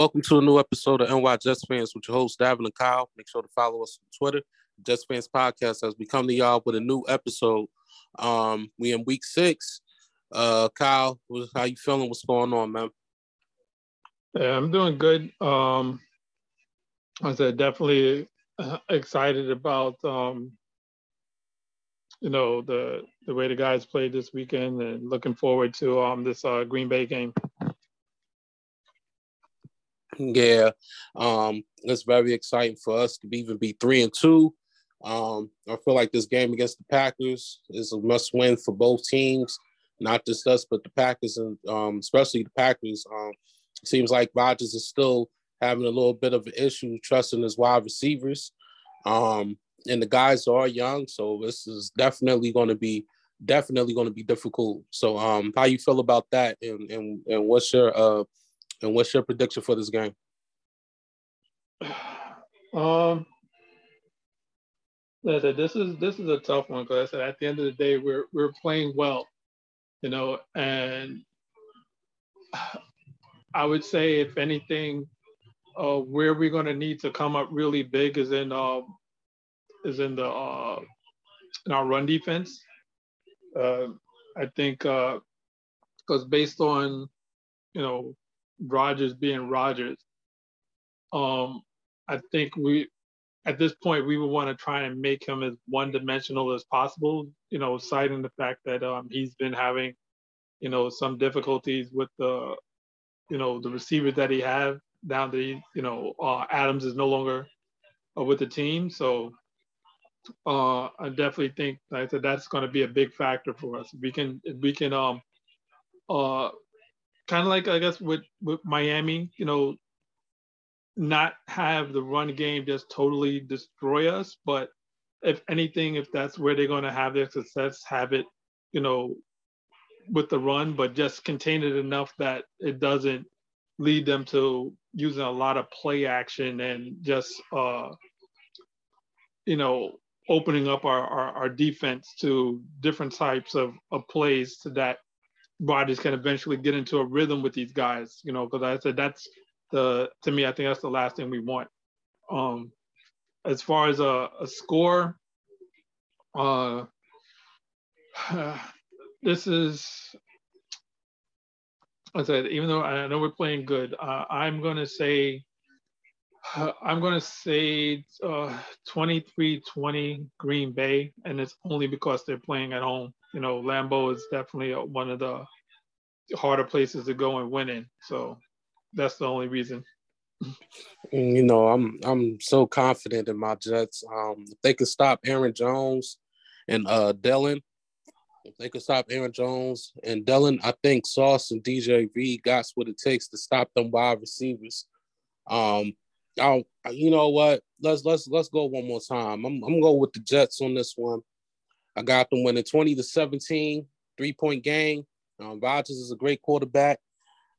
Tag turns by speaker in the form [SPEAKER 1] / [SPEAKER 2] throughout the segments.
[SPEAKER 1] Welcome to a new episode of NY Jets Fans with your host, Davin and Kyle. Make sure to follow us on Twitter. Jets Fans Podcast has become to y'all with a new episode. Um, we in week six. Uh, Kyle, how you feeling? What's going on, man?
[SPEAKER 2] Yeah, I'm doing good. Um, I said definitely uh, excited about um, you know the the way the guys played this weekend, and looking forward to um this uh, Green Bay game.
[SPEAKER 1] Yeah, um, it's very exciting for us to even be three and two. Um, I feel like this game against the Packers is a must win for both teams, not just us, but the Packers and um, especially the Packers. Um, seems like Rodgers is still having a little bit of an issue trusting his wide receivers. Um, and the guys are young, so this is definitely going to be definitely going to be difficult. So, um, how you feel about that, and and and what's your uh and what's your prediction for this game?
[SPEAKER 2] Um, this is this is a tough one because I said at the end of the day we're we're playing well, you know, and I would say if anything, uh, where we're going to need to come up really big is in uh, is in the uh, in our run defense. Uh, I think because uh, based on you know Rodgers being Rodgers, um, I think we at this point we would want to try and make him as one dimensional as possible. You know, citing the fact that um, he's been having, you know, some difficulties with the, you know, the receivers that he have down the, you know, uh, Adams is no longer uh, with the team, so uh, I definitely think like I said that's going to be a big factor for us. we can we can um uh kind of like I guess with with Miami, you know, not have the run game just totally destroy us, but if anything, if that's where they're going to have their success, have it, you know, with the run, but just contain it enough that it doesn't lead them to using a lot of play action and just, uh, you know, opening up our, our, our defense to different types of, of plays so that Rodgers can eventually get into a rhythm with these guys, you know, because I said that's the to me, I think that's the last thing we want. Um, as far as a, a score, uh, this is, I said, even though I know we're playing good, uh, I'm to say, I'm to say uh, 23-20 Green Bay, and it's only because they're playing at home you know, Lambeau is definitely one of the harder places to go and win in. So that's the only reason.
[SPEAKER 1] You know, I'm I'm so confident in my Jets. Um, if they could stop Aaron Jones and uh Dillon, if they could stop Aaron Jones and Dillon, I think Sauce and DJV got what it takes to stop them wide receivers. Um, I'll, you know what? Let's let's let's go one more time. I'm I'm gonna go with the Jets on this one. I got them winning 20 to 17, three point game. Um, Rodgers is a great quarterback.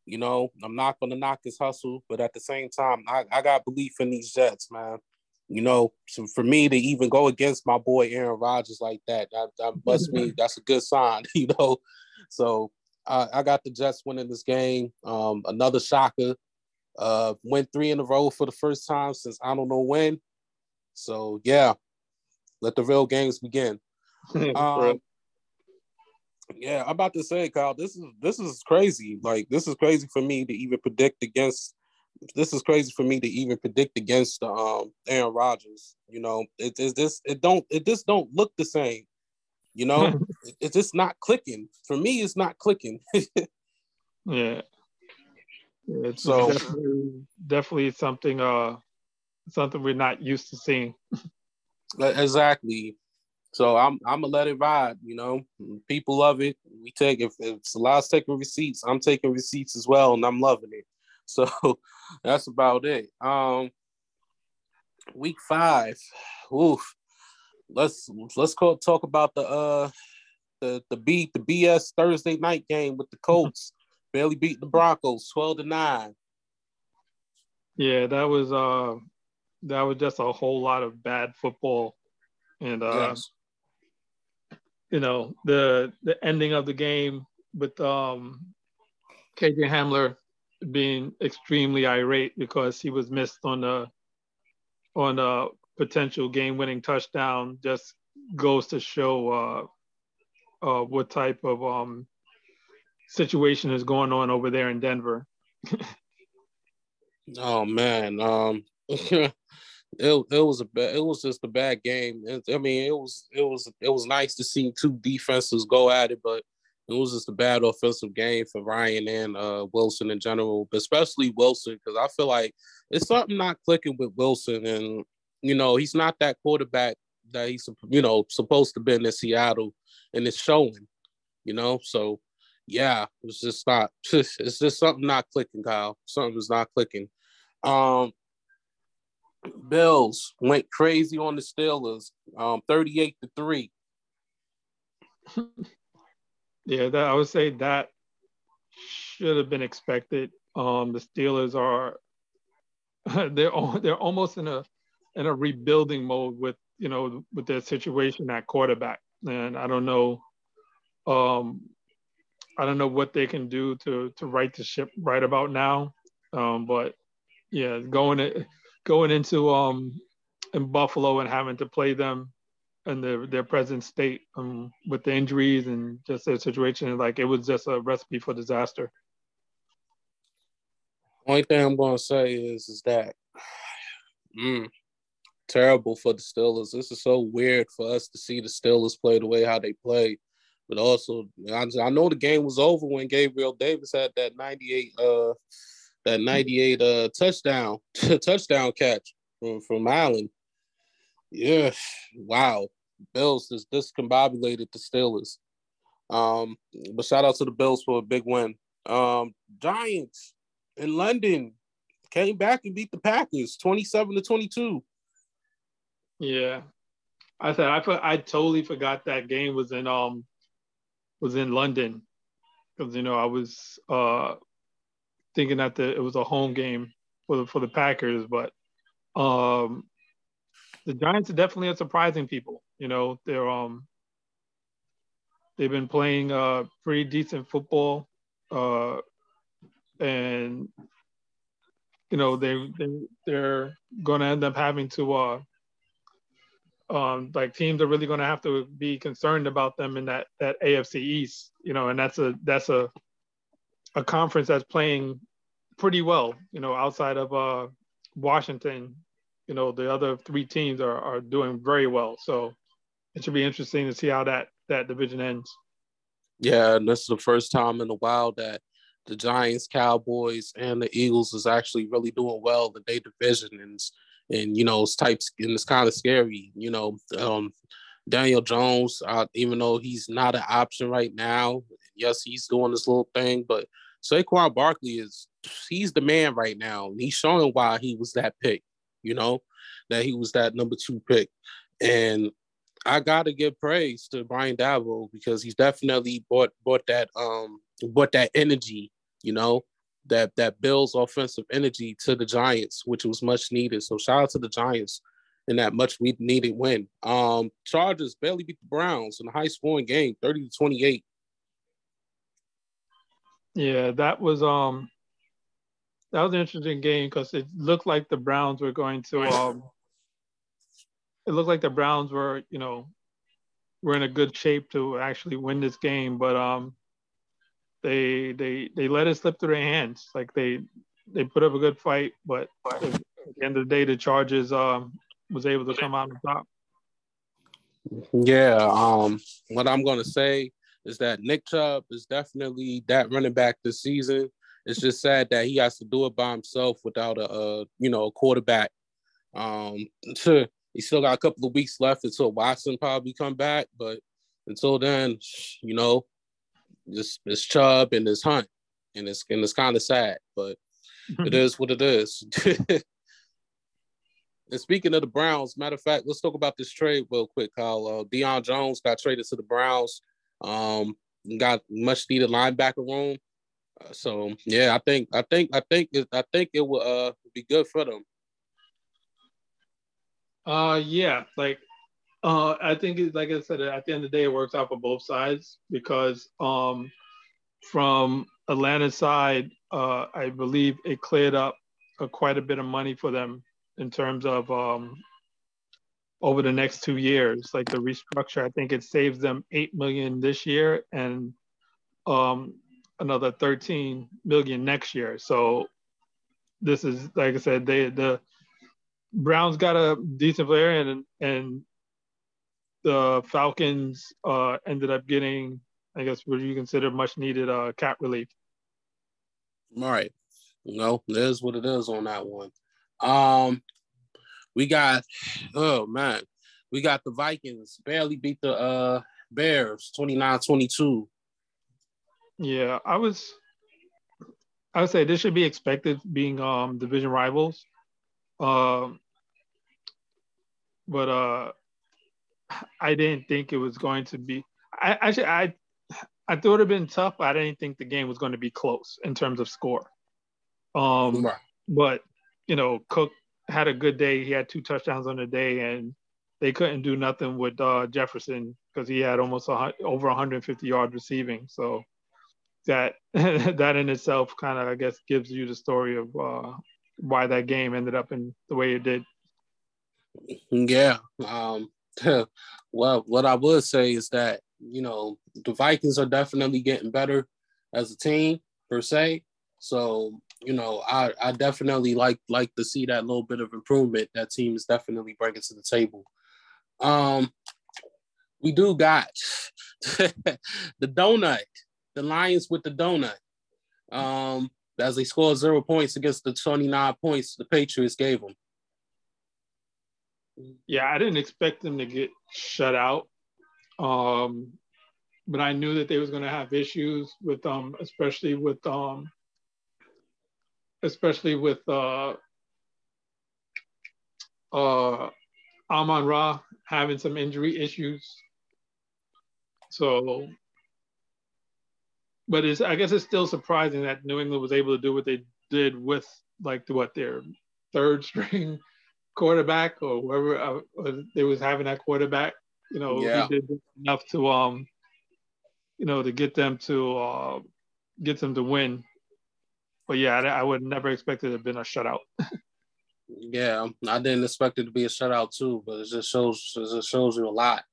[SPEAKER 1] You know, I'm not going to knock his hustle, but at the same time, I, I got belief in these Jets, man. You know, so for me to even go against my boy Aaron Rodgers like that, that, that must mean that's a good sign, you know. So I, I got the Jets winning this game. Um, another shocker. Uh, went three in a row for the first time since I don't know when. So yeah, let the real games begin. um, yeah, I'm about to say, Kyle, this is this is crazy. Like this is crazy for me to even predict against. This is crazy for me to even predict against um Aaron Rodgers. You know, it is this. It don't. It just don't look the same. You know, it, it's just not clicking for me. It's not clicking.
[SPEAKER 2] yeah. It's so definitely, definitely something uh something we're not used to seeing.
[SPEAKER 1] exactly. So I'm I'm gonna let it ride. You know, people love it. We take if, if Saleh's taking receipts, I'm taking receipts as well, and I'm loving it. So that's about it. Um, week five. Oof. Let's let's call, talk about the uh the the beat the BS Thursday night game with the Colts. Barely beat the Broncos, twelve to nine.
[SPEAKER 2] Yeah, that was uh that was just a whole lot of bad football. And uh yes you know the the ending of the game with um KJ Hamler being extremely irate because he was missed on a on a potential game-winning touchdown just goes to show uh, uh, what type of um, situation is going on over there in Denver.
[SPEAKER 1] oh man, um, it it was a it was just a bad game. It, I mean, it was it was it was nice to see two defenses go at it, but it was just a bad offensive game for Ryan and uh, Wilson in general, but especially Wilson because I feel like it's something not clicking with Wilson, and you know he's not that quarterback that he's you know supposed to be in Seattle, and it's showing, you know. So yeah, it's just not. It's just something not clicking, Kyle. Something's not clicking. Um, Bills went crazy on the Steelers, um, thirty-eight to three.
[SPEAKER 2] Yeah, that I would say that should have been expected. Um, the Steelers are they're they're almost in a in a rebuilding mode with you know with their situation at quarterback, and I don't know, um, I don't know what they can do to to right the ship right about now, um, but yeah, going going into um in Buffalo and having to play them and their their present state um, with the injuries and just their situation. Like it was just a recipe for disaster.
[SPEAKER 1] Only thing I'm gonna say is is that mm, terrible for the Steelers. This is so weird for us to see the Steelers play the way how they play. But also, I know the game was over when Gabriel Davis had that 98 uh that 98 uh touchdown touchdown catch from from Allen. Yeah, wow. Bills just discombobulated the Steelers. Um, but shout out to the Bills for a big win. Um, Giants in London came back and beat the Packers 27 to 22.
[SPEAKER 2] Yeah. I said I I totally forgot that game was in um was in London because you know I was uh thinking that the, it was a home game for the, for the Packers, but um the Giants are definitely a surprising people. You know, they're um they've been playing uh pretty decent football, uh, and you know they they they're going to end up having to uh um like teams are really going to have to be concerned about them in that that AFC East. You know, and that's a that's a a conference that's playing pretty well. You know, outside of uh Washington you know the other three teams are, are doing very well. So it should be interesting to see how that that division ends.
[SPEAKER 1] Yeah, and this is the first time in a while that the Giants, Cowboys, and the Eagles is actually really doing well in their division, and and you know it's types and it's kind of scary. You know, um, Daniel Jones, uh, even though he's not an option right now, yes, he's doing this little thing, but Saquon Barkley is he's the man right now, and he's showing why he was that pick you know, that he was that number two pick. And I gotta give praise to Brian Daboll because he's definitely bought bought that um brought that energy, you know, that that Bills offensive energy to the Giants, which was much needed. So shout out to the Giants in that much needed win. Um Chargers barely beat the Browns in a high scoring game, 30 to 28.
[SPEAKER 2] Yeah, that was um that was an interesting game because it looked like the Browns were going to. Um, it looked like the Browns were, you know, were in a good shape to actually win this game, but um, they they they let it slip through their hands. Like they they put up a good fight, but at the end of the day, the Chargers um was able to come out on top.
[SPEAKER 1] Yeah, um, what I'm gonna say is that Nick Chubb is definitely that running back this season. It's just sad that he has to do it by himself without a, a you know a quarterback. Um, he still got a couple of weeks left until Watson probably come back, but until then, you know, just it's Chubb and it's Hunt, and it's and it's kind of sad, but it is what it is. and speaking of the Browns, matter of fact, let's talk about this trade real quick, Kyle. Uh, Deion Jones got traded to the Browns. Um, got much needed linebacker room so yeah, I think I think I think it, I think it will uh be good for them.
[SPEAKER 2] Uh yeah, like uh I think it, like I said at the end of the day it works out for both sides because um from Atlanta's side, uh, I believe it cleared up uh, quite a bit of money for them in terms of um, over the next two years. Like the restructure, I think it saves them eight million this year and um, another 13 million next year. So this is like I said, they the Browns got a decent player and and the Falcons uh, ended up getting, I guess, what you consider much needed uh, cap relief.
[SPEAKER 1] All right. No, it is what it is on that one. Um, we got, oh man, we got the Vikings barely beat the uh Bears 29-22.
[SPEAKER 2] Yeah, I was I would say this should be expected being um division rivals. Um but uh I didn't think it was going to be I actually I I thought it would have been tough, but I didn't think the game was going to be close in terms of score. Um right. but you know, Cook had a good day. He had two touchdowns on the day and they couldn't do nothing with uh, Jefferson because he had almost a, over 150 yards receiving. So that that in itself kind of I guess gives you the story of uh, why that game ended up in the way it did.
[SPEAKER 1] Yeah. Um, well, what I would say is that you know the Vikings are definitely getting better as a team per se. So you know I, I definitely like like to see that little bit of improvement that team is definitely bringing to the table. Um, we do got the donut the Lions with the donut. Um, as they scored zero points against the 29 points the Patriots gave them.
[SPEAKER 2] Yeah, I didn't expect them to get shut out. Um, but I knew that they was going to have issues with um, especially with um, especially with uh, uh, Amon Ra having some injury issues. So but it's I guess it's still surprising that New England was able to do what they did with like what their third string quarterback or whoever uh, they was having that quarterback. You know, yeah. did enough to um, you know, to get them to uh, get them to win. But yeah, I, I would never expect it to have been a shutout.
[SPEAKER 1] yeah, I didn't expect it to be a shutout too, but it just shows it just shows you a lot,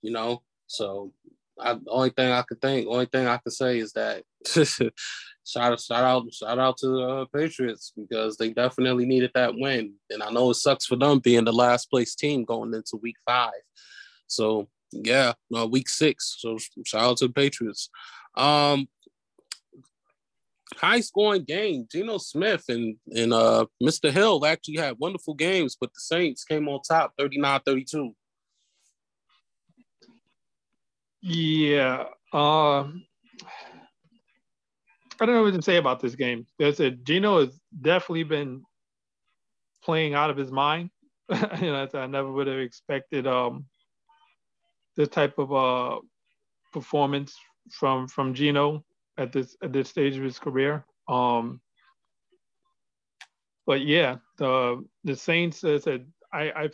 [SPEAKER 1] you know. So I, the only thing I could think, only thing I could say is that shout shout out shout out to the uh, Patriots because they definitely needed that win, and I know it sucks for them being the last place team going into Week Five. So yeah, uh, Week Six. So shout out to the Patriots. Um, high scoring game. Geno Smith and and uh, Mr. Hill actually had wonderful games, but the Saints came on top 39-32.
[SPEAKER 2] Yeah. Um, I don't know what to say about this game. I said, Geno has definitely been playing out of his mind. you know, I never would have expected um, this type of uh, performance from from Geno at this at this stage of his career. Um, but yeah, the the Saints. I I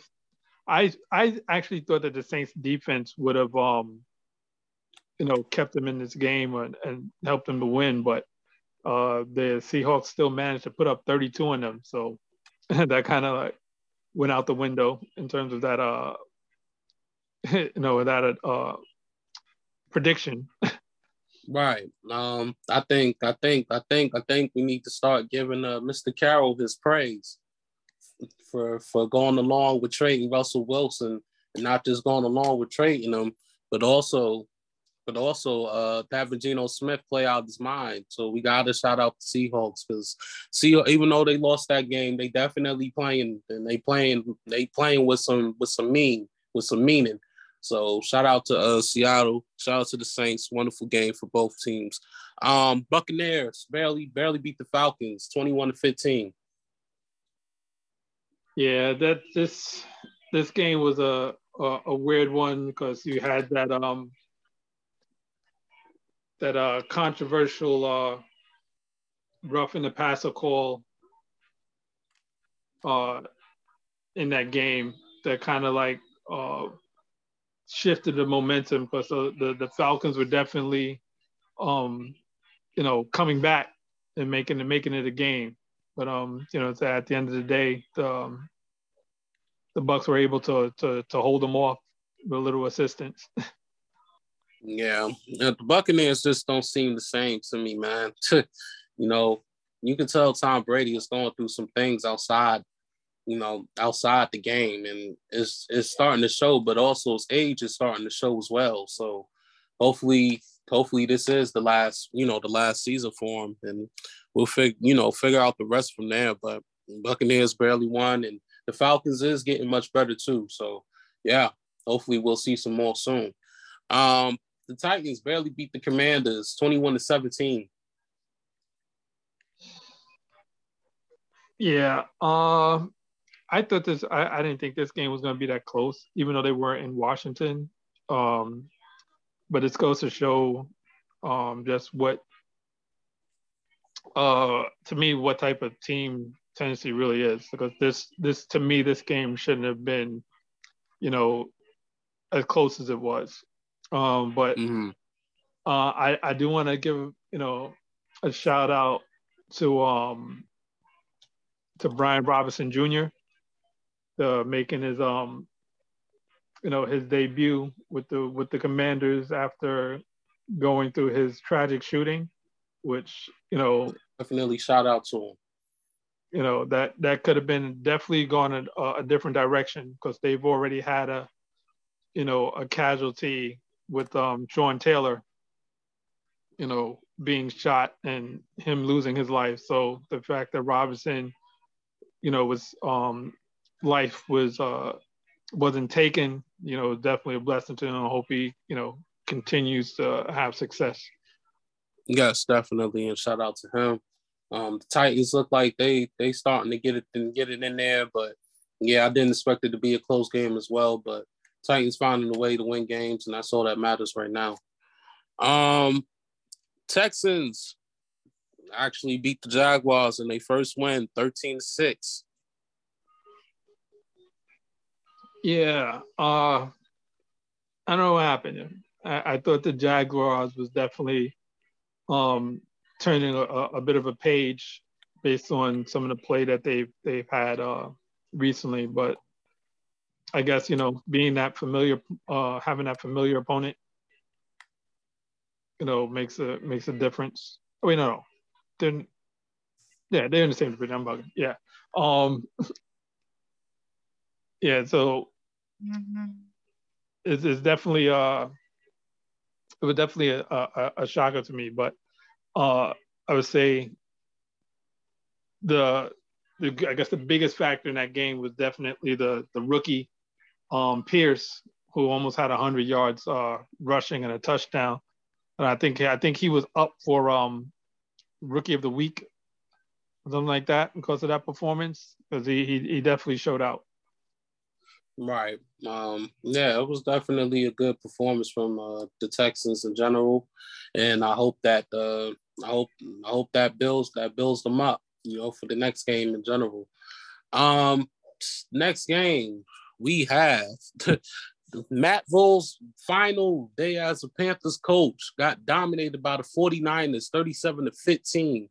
[SPEAKER 2] I I actually thought that the Saints defense would have um, you know, kept them in this game and, and helped them to win. But uh, the Seahawks still managed to put up 32 on them. So that kind of like went out the window in terms of that, uh, you know, that uh, prediction.
[SPEAKER 1] right. Um, I think, I think, I think, I think we need to start giving uh, Mr. Carroll his praise for for going along with trading Russell Wilson and not just going along with trading him, but also but also uh having Geno Smith play out his mind. So we gotta shout out the Seahawks because see even though they lost that game, they definitely playing and they playing they playing with some with some mean with some meaning. So shout out to uh, Seattle, shout out to the Saints. Wonderful game for both teams. Um, Buccaneers barely barely beat the Falcons, twenty one to fifteen.
[SPEAKER 2] Yeah, that this this game was a a, a weird one because you had that um that uh, controversial uh, rough in the passer call uh, in that game that kind of like uh, shifted the momentum because the, the, the Falcons were definitely um, you know, coming back and making it making it a game. But um, you know, at the end of the day, the um, the Bucks were able to to to hold them off with a little assistance.
[SPEAKER 1] Yeah, the Buccaneers just don't seem the same to me, man. you know, you can tell Tom Brady is going through some things outside, you know, outside the game, and it's it's starting to show. But also, his age is starting to show as well. So, hopefully, hopefully, this is the last, you know, the last season for him, and we'll figure, you know, figure out the rest from there. But Buccaneers barely won, and the Falcons is getting much better too. So, yeah, hopefully, we'll see some more soon. Um, the Titans barely beat the Commanders 21 to 17.
[SPEAKER 2] Yeah. Uh, I thought this, I, I didn't think this game was going to be that close, even though they weren't in Washington. Um, but it goes to show um, just what, uh, to me, what type of team Tennessee really is. Because this, this to me, this game shouldn't have been, you know, as close as it was. Um, but mm-hmm. uh, I I do want to give you know a shout out to um to Brian Robinson Jr. The making his um you know his debut with the with the Commanders after going through his tragic shooting, which you know
[SPEAKER 1] definitely shout out to him.
[SPEAKER 2] You know that that could have been definitely gone a, a different direction because they've already had a you know a casualty with um, Sean Taylor, you know, being shot and him losing his life. So the fact that Robinson, you know, was um, life was uh, wasn't taken, you know, definitely a blessing to him. I hope he, you know, continues to have success.
[SPEAKER 1] Yes, definitely, and shout out to him. Um, the Titans look like they they starting to get it and get it in there, but yeah, I didn't expect it to be a close game as well. But Titans finding a way to win games, and that's all that matters right now. Um, Texans actually beat the Jaguars in their first win, 13 6.
[SPEAKER 2] Yeah. Uh, I don't know what happened. I, I thought the Jaguars was definitely um, turning a, a, bit of a page based on some of the play that they've they've had uh, recently, but I guess you know being that familiar, uh, having that familiar opponent, you know, makes a makes a difference. Oh, wait, no, no, they're yeah, they're in the same division. I'm bugging. Yeah, um, yeah. So mm-hmm. it's, definitely uh, it was definitely a, a, a shocker to me, but uh, I would say the, the I guess the biggest factor in that game was definitely the the rookie um, Pierce, who almost had 100 yards uh, rushing and a touchdown. And I think I think he was up for um, rookie of the week, something like that, because of that performance. Because he, he he definitely showed out.
[SPEAKER 1] Right. Um, yeah, it was definitely a good performance from uh, the Texans in general, and I hope that uh, I hope I hope that builds that builds them up, you know, for the next game in general. Um, next game, we have Matt Rhule's final day as a Panthers coach got dominated by the 49ers 37 to 15.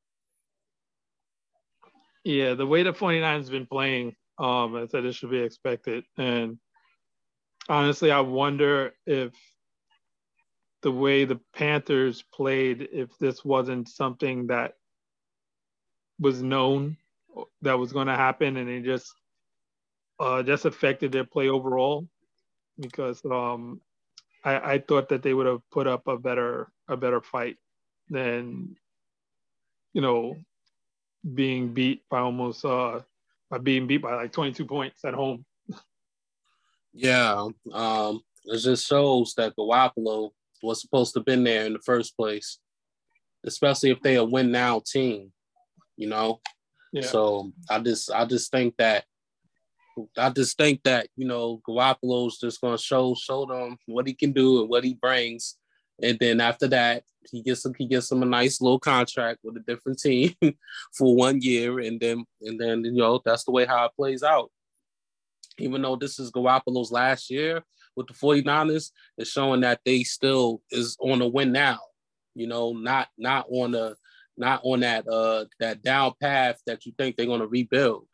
[SPEAKER 2] Yeah, the way the 49ers been playing, um, I said it should be expected. And honestly, I wonder if the way the Panthers played, if this wasn't something that was known that was going to happen and it just uh, just affected their play overall because um, I, I thought that they would have put up a better a better fight than you know being beat by almost uh, by being beat by like 22 points at home.
[SPEAKER 1] Yeah, um, it just shows that Garoppolo was supposed to have been there in the first place, especially if they a win now team, you know. Yeah. So I just I just think that I just think that you know Garoppolo's just gonna show show them what he can do and what he brings, and then after that he gets he gets him a nice little contract with a different team for one year, and then and then you know that's the way how it plays out. Even though this is Garoppolo's last year with the 49ers, it's showing that they still is on a win now. You know, not not on the not on that uh that down path that you think they're gonna rebuild.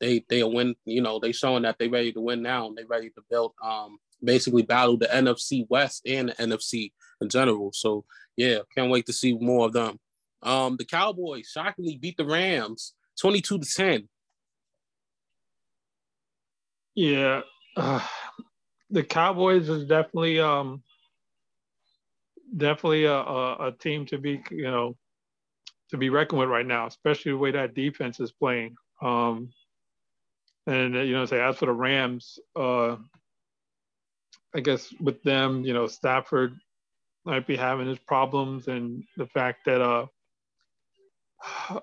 [SPEAKER 1] They they'll win, you know, they showing that they ready to win now and they ready to build um basically battle the NFC West and the NFC in general. So yeah, can't wait to see more of them. Um the Cowboys shockingly beat the Rams 22 to 10.
[SPEAKER 2] Yeah. Uh, the Cowboys is definitely um definitely a, a, a team to be, you know, to be reckoned with right now, especially the way that defense is playing. Um, and you know, say as for the Rams, uh, I guess with them, you know, Stafford might be having his problems, and the fact that uh,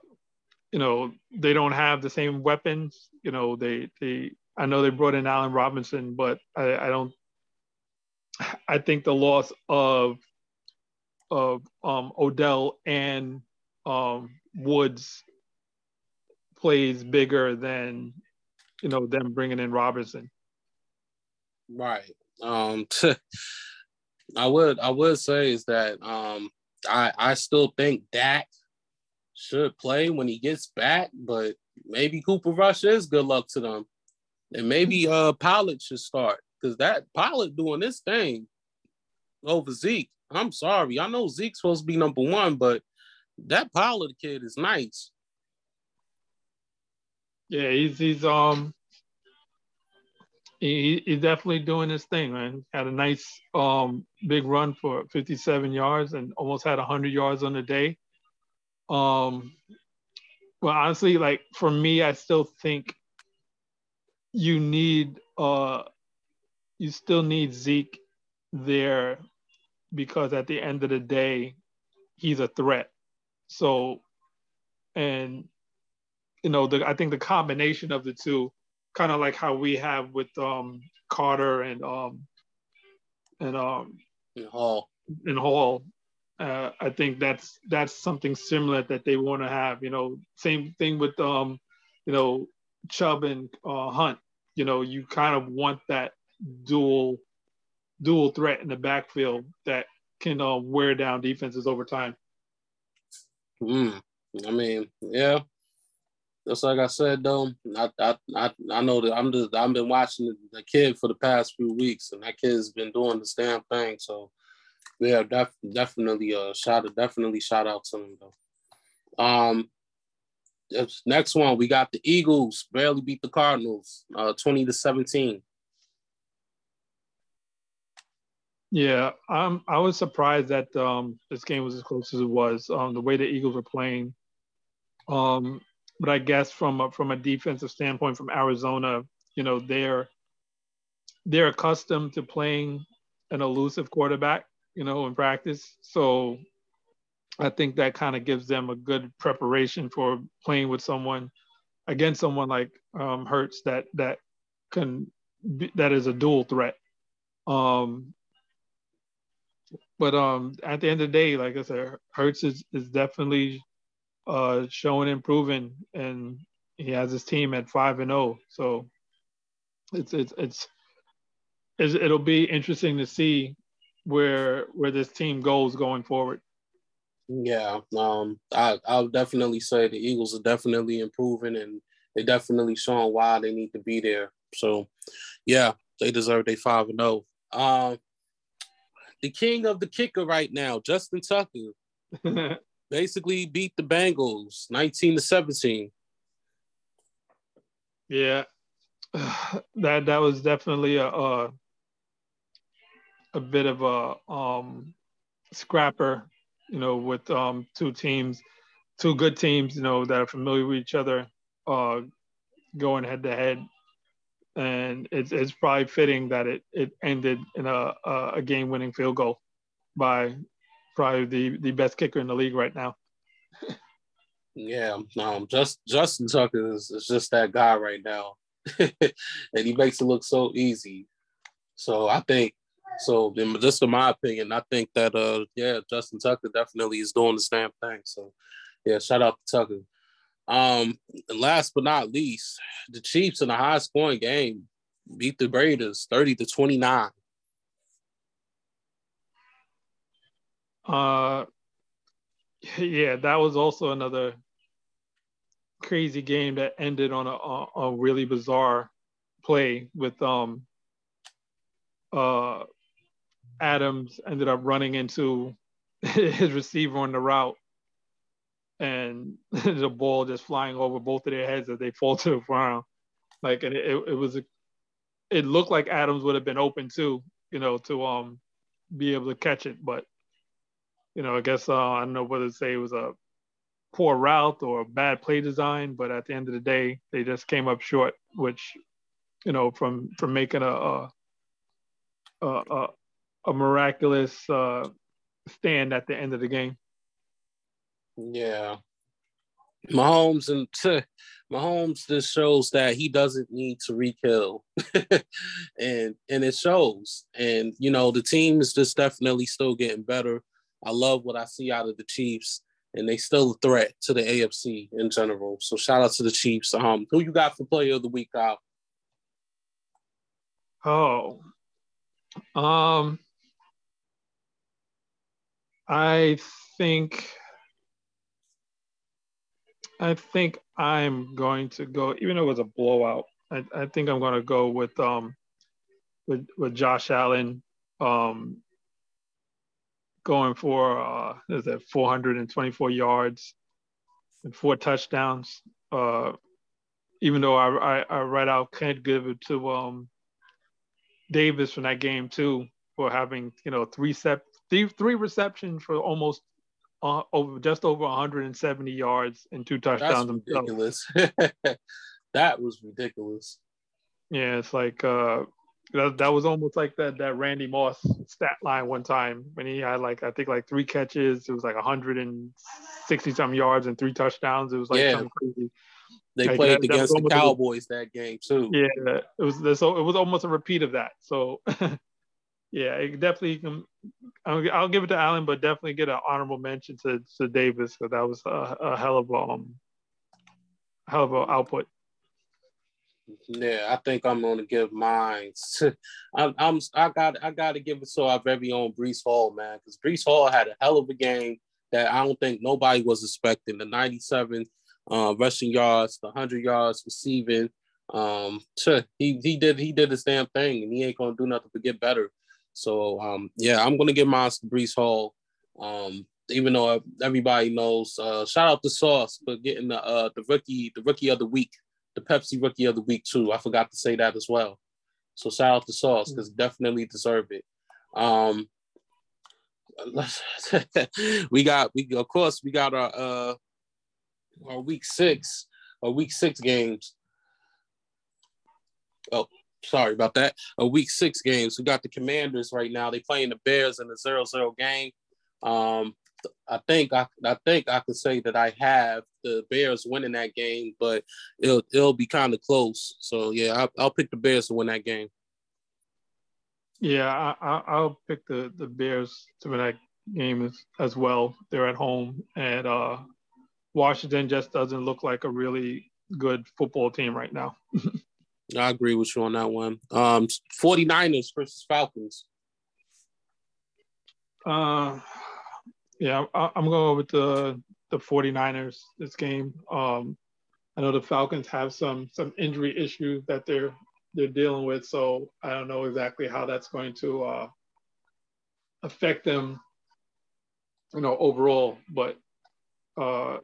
[SPEAKER 2] you know, they don't have the same weapons. You know, they they I know they brought in Allen Robinson, but I, I don't. I think the loss of of um, Odell and um, Woods plays bigger than you know them bringing in Robinson.
[SPEAKER 1] Right. Um, I would I would say is that um, I I still think Dak should play when he gets back, but maybe Cooper Rush is good luck to them, and maybe uh Pollard should start because that Pollard doing this thing over Zeke. I'm sorry, I know Zeke's supposed to be number one, but that Pollard kid is nice.
[SPEAKER 2] Yeah, he's he's um he, he's definitely doing his thing, man. Had a nice um big run for 57 yards and almost had 100 yards on the day. Um, well, honestly, like for me, I still think you need uh you still need Zeke there because at the end of the day, he's a threat. So, and you know, the I think the combination of the two, kind of like how we have with um Carter and um and um
[SPEAKER 1] and Hall
[SPEAKER 2] and Hall, uh, I think that's that's something similar that they want to have. You know, same thing with um, you know, Chubb and uh, Hunt. You know, you kind of want that dual dual threat in the backfield that can uh, wear down defenses over time.
[SPEAKER 1] Mm, I mean, yeah. Just like I said, though, I I I, know that I'm just I've been watching the, kid for the past few weeks, and that kid's been doing this damn thing. So yeah, def- definitely uh shout definitely shout out to him though. Um next one we got the Eagles barely beat the Cardinals uh 20 to 17.
[SPEAKER 2] Yeah, um, I was surprised that um, this game was as close as it was. Um, the way the Eagles were playing, um, but I guess from a, from a defensive standpoint, from Arizona, you know, they're they're accustomed to playing an elusive quarterback, you know, in practice. So I think that kind of gives them a good preparation for playing with someone against someone like um, Hurts that that can be, that is a dual threat. Um, but um, at the end of the day, like I said, Hurts is, is definitely uh, showing improving, and he has his team at five and zero. Oh. So it's it's it's it'll be interesting to see where where this team goes going forward.
[SPEAKER 1] Yeah, um, I I'll definitely say the Eagles are definitely improving, and they definitely showing why they need to be there. So, yeah, they deserve their five and zero. Oh. Um, the king of the kicker right now, Justin Tucker, basically beat the Bengals 19 to 17.
[SPEAKER 2] Yeah, that that was definitely a a, a bit of a um, scrapper, you know, with um, two teams, two good teams, you know, that are familiar with each other, uh, going head to head and it's, it's probably fitting that it, it ended in a, a game winning field goal by probably the, the best kicker in the league right now.
[SPEAKER 1] yeah, um, just Justin Tucker is, is just that guy right now, and he makes it look so easy. So I think, so just in my opinion, I think that uh, yeah, Justin Tucker definitely is doing the same thing. So yeah, shout out to Tucker. Um, last but not least, the Chiefs in a high scoring game beat the Raiders 30 to 29.
[SPEAKER 2] Uh yeah, that was also another crazy game that ended on a, a, really bizarre play with um uh Adams ended up running into his receiver on the route and the ball just flying over both of their heads as they fall to the ground. Like and it, it was a, it looked like Adams would have been open too, you know, to um be able to catch it, but you know, I guess uh, I don't know whether to say it was a poor route or a bad play design, but at the end of the day, they just came up short, which, you know, from from making a a, a, a miraculous uh, stand at the end of the game.
[SPEAKER 1] Yeah, Mahomes and Mahomes just shows that he doesn't need Tyreek Hill, and and it shows. And you know the team is just definitely still getting better. I love what I see out of the Chiefs, and they still a threat to the AFC in general. So shout out to the Chiefs. Um, who you got for Player of the Week, Kyle?
[SPEAKER 2] Oh, um, I think I think I'm going to go, even though it was a blowout. I, I think I'm going to go with um with with Josh Allen. Um, going for uh, is that 424 yards and four touchdowns. Uh, even though I, I, I right out can't give it to um, Davis from that game too for having you know three sep three, three receptions for almost uh, over just over 170 yards and two touchdowns.
[SPEAKER 1] That's ridiculous. that was ridiculous.
[SPEAKER 2] Yeah, it's like uh, that, that was almost like that that Randy Moss stat line one time when he had like I think like three catches. It was like 160 some yards and three touchdowns. It was like yeah. crazy.
[SPEAKER 1] They like played that, against that the Cowboys a, that game too.
[SPEAKER 2] Yeah, it was so it was almost a repeat of that. So yeah, it definitely can. I'll, I'll, give it to Allen, but definitely get an honorable mention to to Davis because that was a, a hell of a um, hell of a output.
[SPEAKER 1] Yeah, I think I'm gonna give mine. I'm, I'm I got I got to give it to our very own Breece Hall, man, because Breece Hall had a hell of a game that I don't think nobody was expecting. The 97 uh, rushing yards, the 100 yards receiving. Um, he he did he did his damn thing, and he ain't gonna do nothing but get better. So um, yeah, I'm gonna give mine to Breece Hall. Um, even though everybody knows, uh, shout out to Sauce for getting the uh, the rookie the rookie of the week the Pepsi Rookie of the Week too. I forgot to say that as well. So shout out to Sauce because definitely deserve it. Um, we got we of course we got our uh our week six our week six games. Oh, sorry about that. A week six games. We got the Commanders right now. They playing the Bears in the zero zero game. Um, I think I, I think I could say that I have the Bears winning that game, but it'll it'll be kind of close. So yeah, I'll, I'll pick the Bears to win that game.
[SPEAKER 2] Yeah, I, will pick the the Bears to win that game as, as well. They're at home, and uh, Washington just doesn't look like a really good football team right now.
[SPEAKER 1] I agree with you on that one. Um, 49ers versus Falcons.
[SPEAKER 2] Uh, yeah, I, am going with the the 49ers this game. Um, I know the Falcons have some some injury issues that they're they're dealing with, so I don't know exactly how that's going to uh, affect them, you know, overall. But uh,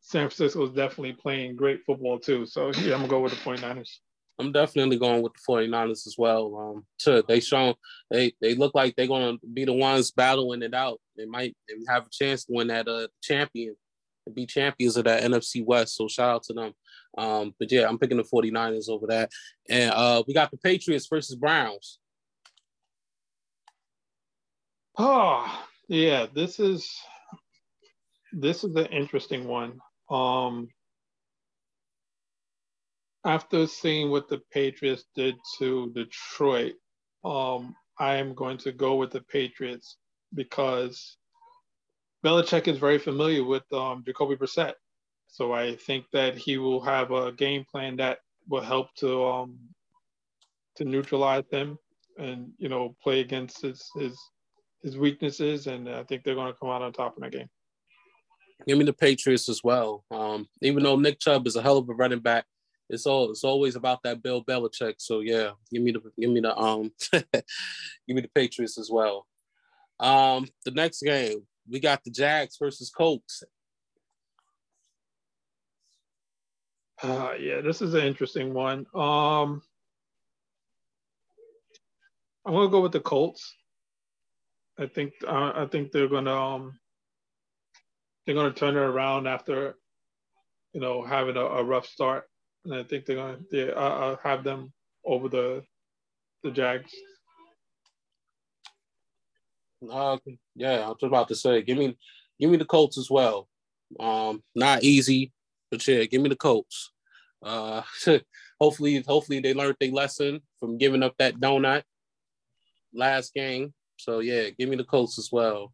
[SPEAKER 2] San Francisco is definitely playing great football too. So yeah, I'm gonna go with the 49ers.
[SPEAKER 1] I'm definitely going with the 49ers as well. Um, too. They show they they look like they're gonna be the ones battling it out. They might have a chance to win that uh champion and be champions of that NFC West. So shout out to them. Um, but yeah, I'm picking the 49ers over that. And uh we got the Patriots versus Browns.
[SPEAKER 2] Oh, yeah, this is this is an interesting one. Um after seeing what the Patriots did to Detroit, um, I am going to go with the Patriots because Belichick is very familiar with um, Jacoby Brissett. So I think that he will have a game plan that will help to um, to neutralize them and you know play against his his his weaknesses. And I think they're going to come out on top in that game.
[SPEAKER 1] Give me the Patriots as well. Um, even though Nick Chubb is a hell of a running back, it's all it's always about that Bill Belichick. So yeah, give me the give me the um give me the Patriots as well. Um, the next game we got the Jags versus Colts.
[SPEAKER 2] Uh, yeah, this is an interesting one. Um, I'm gonna go with the Colts. I think uh, I think they're gonna um, they're gonna turn it around after you know having a, a rough start, and I think they're gonna they, I'll have them over the the Jags.
[SPEAKER 1] Uh, yeah, I was about to say, give me give me the Colts as well. Um, not easy, but yeah, give me the Colts. Uh, hopefully, hopefully they learned their lesson from giving up that donut last game. So yeah, give me the Colts as well.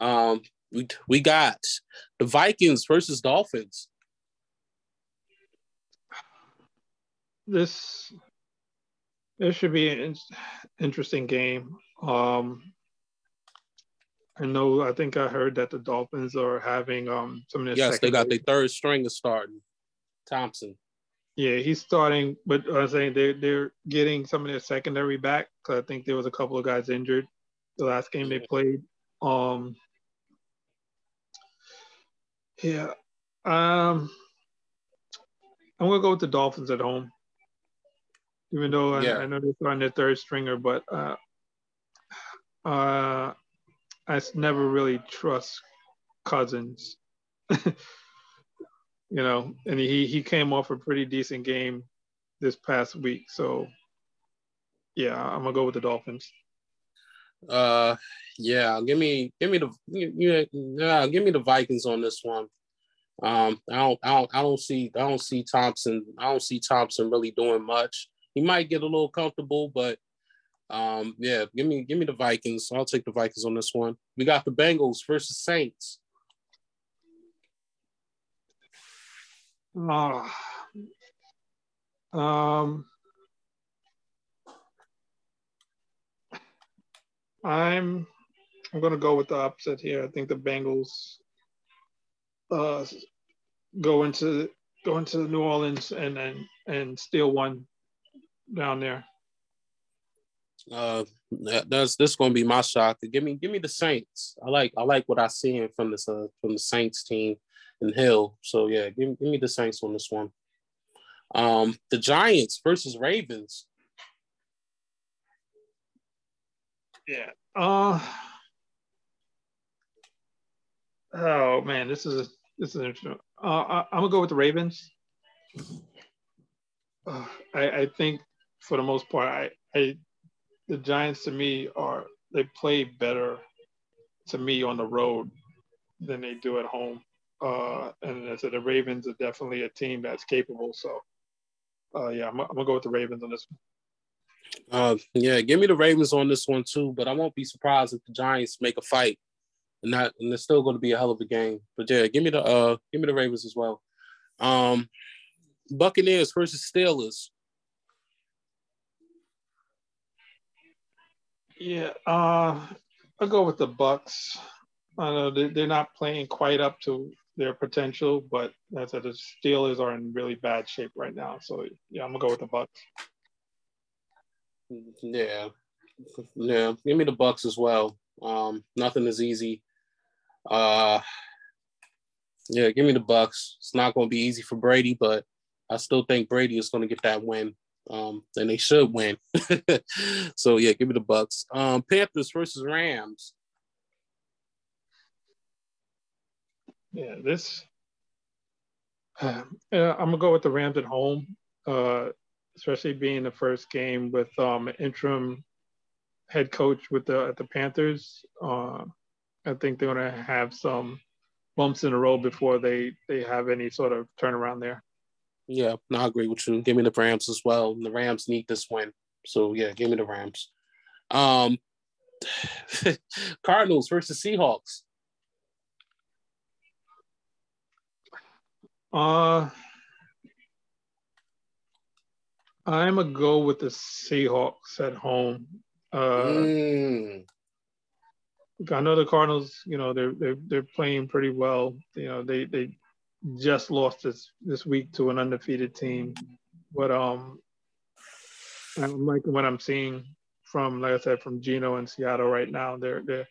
[SPEAKER 1] Um, we we got the Vikings versus Dolphins.
[SPEAKER 2] This this should be an interesting game. Um, I know. I think I heard that the Dolphins are having um some of
[SPEAKER 1] their. Yes, they got their third stringer starting, Thompson.
[SPEAKER 2] Yeah, he's starting, but I'm saying they're they're getting some of their secondary back because I think there was a couple of guys injured the last game they played. Um, yeah, um, I'm gonna go with the Dolphins at home, even though I, yeah. I know they're on the third stringer, but uh, uh, I never really trust Cousins. you know, and he he came off a pretty decent game this past week. So yeah, I'm gonna go with the Dolphins.
[SPEAKER 1] Uh, yeah, give me give me the yeah, yeah give me the Vikings on this one. Um, I don't, I don't I don't see I don't see Thompson I don't see Thompson really doing much. He might get a little comfortable, but um, yeah, give me give me the Vikings. I'll take the Vikings on this one. We got the Bengals versus Saints.
[SPEAKER 2] Uh, um, I'm I'm gonna go with the opposite here. I think the Bengals uh, go into go into New Orleans and and and steal one down there.
[SPEAKER 1] Uh, that's this gonna be my shot. Give me give me the Saints. I like I like what I see from this uh, from the Saints team and Hill. So yeah, give, give me the Saints on this one. Um, the Giants versus Ravens.
[SPEAKER 2] Yeah. Uh, oh man, this is a, this is interesting. Uh, I, am gonna go with the Ravens. Uh, I, I think for the most part, I, I the Giants to me are they play better to me on the road than they do at home. Uh, and I said the Ravens are definitely a team that's capable. So, uh, yeah, I'm, I'm, gonna go with the Ravens on this one.
[SPEAKER 1] Uh, yeah, give me the Ravens on this one too. But I won't be surprised if the Giants make a fight, and not and it's still going to be a hell of a game. But yeah, give me the uh, give me the Ravens as well. Um, Buccaneers versus Steelers.
[SPEAKER 2] Yeah, uh, I'll go with the Bucks. I know they're not playing quite up to their potential, but as I said, the Steelers are in really bad shape right now. So yeah, I'm gonna go with the Bucks.
[SPEAKER 1] Yeah, yeah. Give me the Bucks as well. Um, nothing is easy. Uh, yeah, give me the Bucks. It's not to be easy for Brady, but I still think Brady is to get that win. Um, and they should win. so yeah, give me the Bucks. Um, Panthers versus Rams.
[SPEAKER 2] Yeah, this. Uh, I'm gonna go with the Rams at home, uh, especially being the first game with um, interim head coach with the at the Panthers. Uh, I think they're gonna have some bumps in the road before they they have any sort of turnaround there.
[SPEAKER 1] Yeah, no, I agree with you. Give me the Rams as well. The Rams need this win, so yeah, give me the Rams. Um, Cardinals versus Seahawks.
[SPEAKER 2] Uh, I'm a go with the Seahawks at home. Uh, mm. I know the Cardinals. You know they're they're they're playing pretty well. You know they they just lost this this week to an undefeated team, but um, I'm liking what I'm seeing from like I said from Geno and Seattle right now. They're they're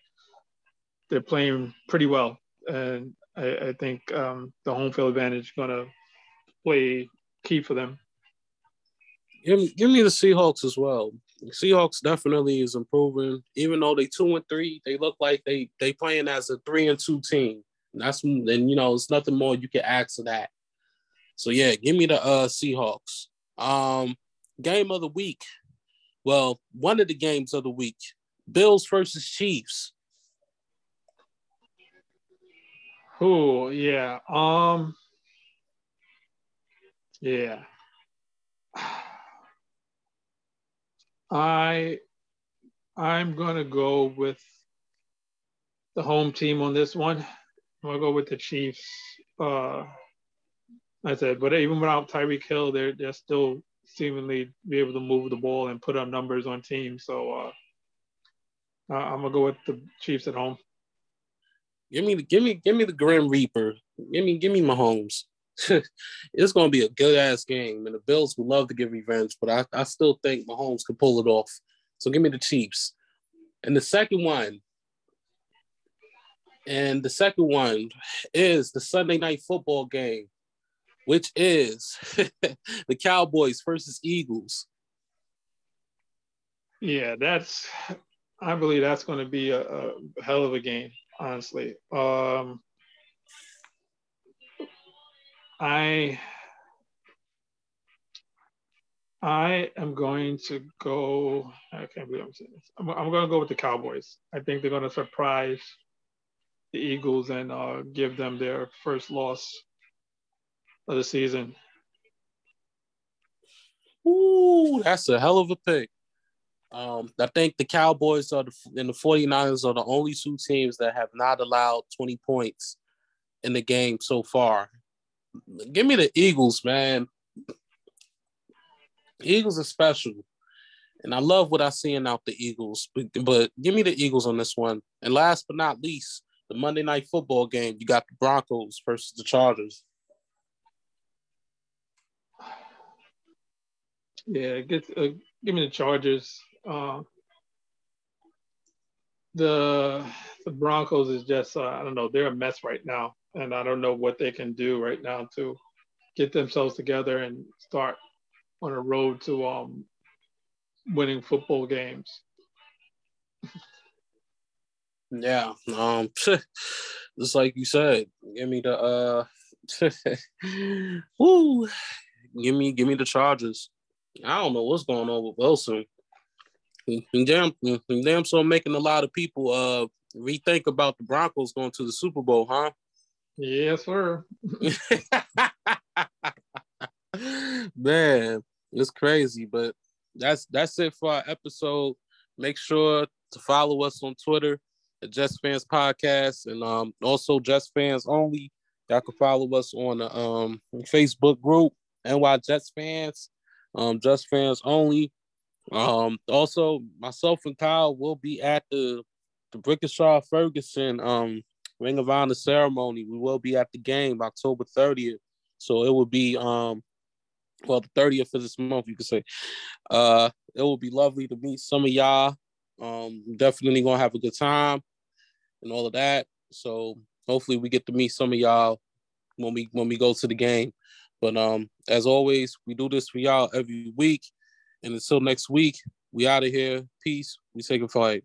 [SPEAKER 2] they're playing pretty well, and I, I think um, the home field advantage is gonna play key for them.
[SPEAKER 1] Give me, give me the Seahawks as well. The Seahawks definitely is improving. Even though they two and three, they look like they they playing as a three and two team. That's and you know it's nothing more you can ask of that. So yeah, give me the uh Seahawks. Um, game of the week. Well, one of the games of the week. Bills versus Chiefs.
[SPEAKER 2] Oh yeah. Um. Yeah. I I'm gonna go with the home team on this one. I'm gonna go with the Chiefs. Uh, I said, but even without Tyreek Hill, they're they're still seemingly be able to move the ball and put up numbers on teams. So uh, I'm gonna go with the Chiefs at home.
[SPEAKER 1] Give me, the give me, give me the Grim Reaper. Give me, give me Mahomes. it's to be a good ass game, and the Bills would love to get revenge, but I, I still think Mahomes can pull it off. So give me the Chiefs. And the second one, and the second one is the Sunday night football game, which is the Cowboys versus Eagles.
[SPEAKER 2] Yeah, that's. I believe that's going to be a, a hell of a game honestly. Um, I I am going to go. I can't believe I'm saying this. I'm, I'm going to go with the Cowboys. I think they're going to surprise the Eagles and uh, give them their first loss of the season.
[SPEAKER 1] Ooh, that's a hell of a pick. Um, I think the Cowboys are the, and the 49ers are the only two teams that have not allowed 20 points in the game so far. Give me the Eagles, man. Eagles are special. And I love what I'm seeing out the Eagles, but, but give me the Eagles on this one. And last but not least, the Monday night football game. You got the Broncos versus the Chargers.
[SPEAKER 2] Yeah, get uh, give me the Chargers. Uh, the the Broncos is just uh, I don't know they're a mess right now, and I don't know what they can do right now to get themselves together and start on a road to um, winning football games.
[SPEAKER 1] Yeah, um, just like you said, give me the uh, woo, give me give me the Chargers. I don't know what's going on with Wilson damn, damn, so making a lot of people uh rethink about the Broncos going to the Super Bowl, huh?
[SPEAKER 2] Yes, sir.
[SPEAKER 1] Man, it's crazy, but that's that's it for our episode. Make sure to follow us on Twitter Just Fans Podcast and um also Just Fans Only. Y'all can follow us on the um Facebook group NY Jets Fans, um Just Fans Only. Um, also, myself and Kyle will be at the the Brickashaw Ferguson um Ring of Honor ceremony. We will be at the game October 30th. So it will be um well the 30th of this month, you could say. Uh it will be lovely to meet some of y'all. Um definitely gonna have a good time and all of that. So hopefully we get to meet some of y'all when we when we go to the game. But um as always, we do this for y'all every week. And until next week, we out of here. Peace. We take a flight.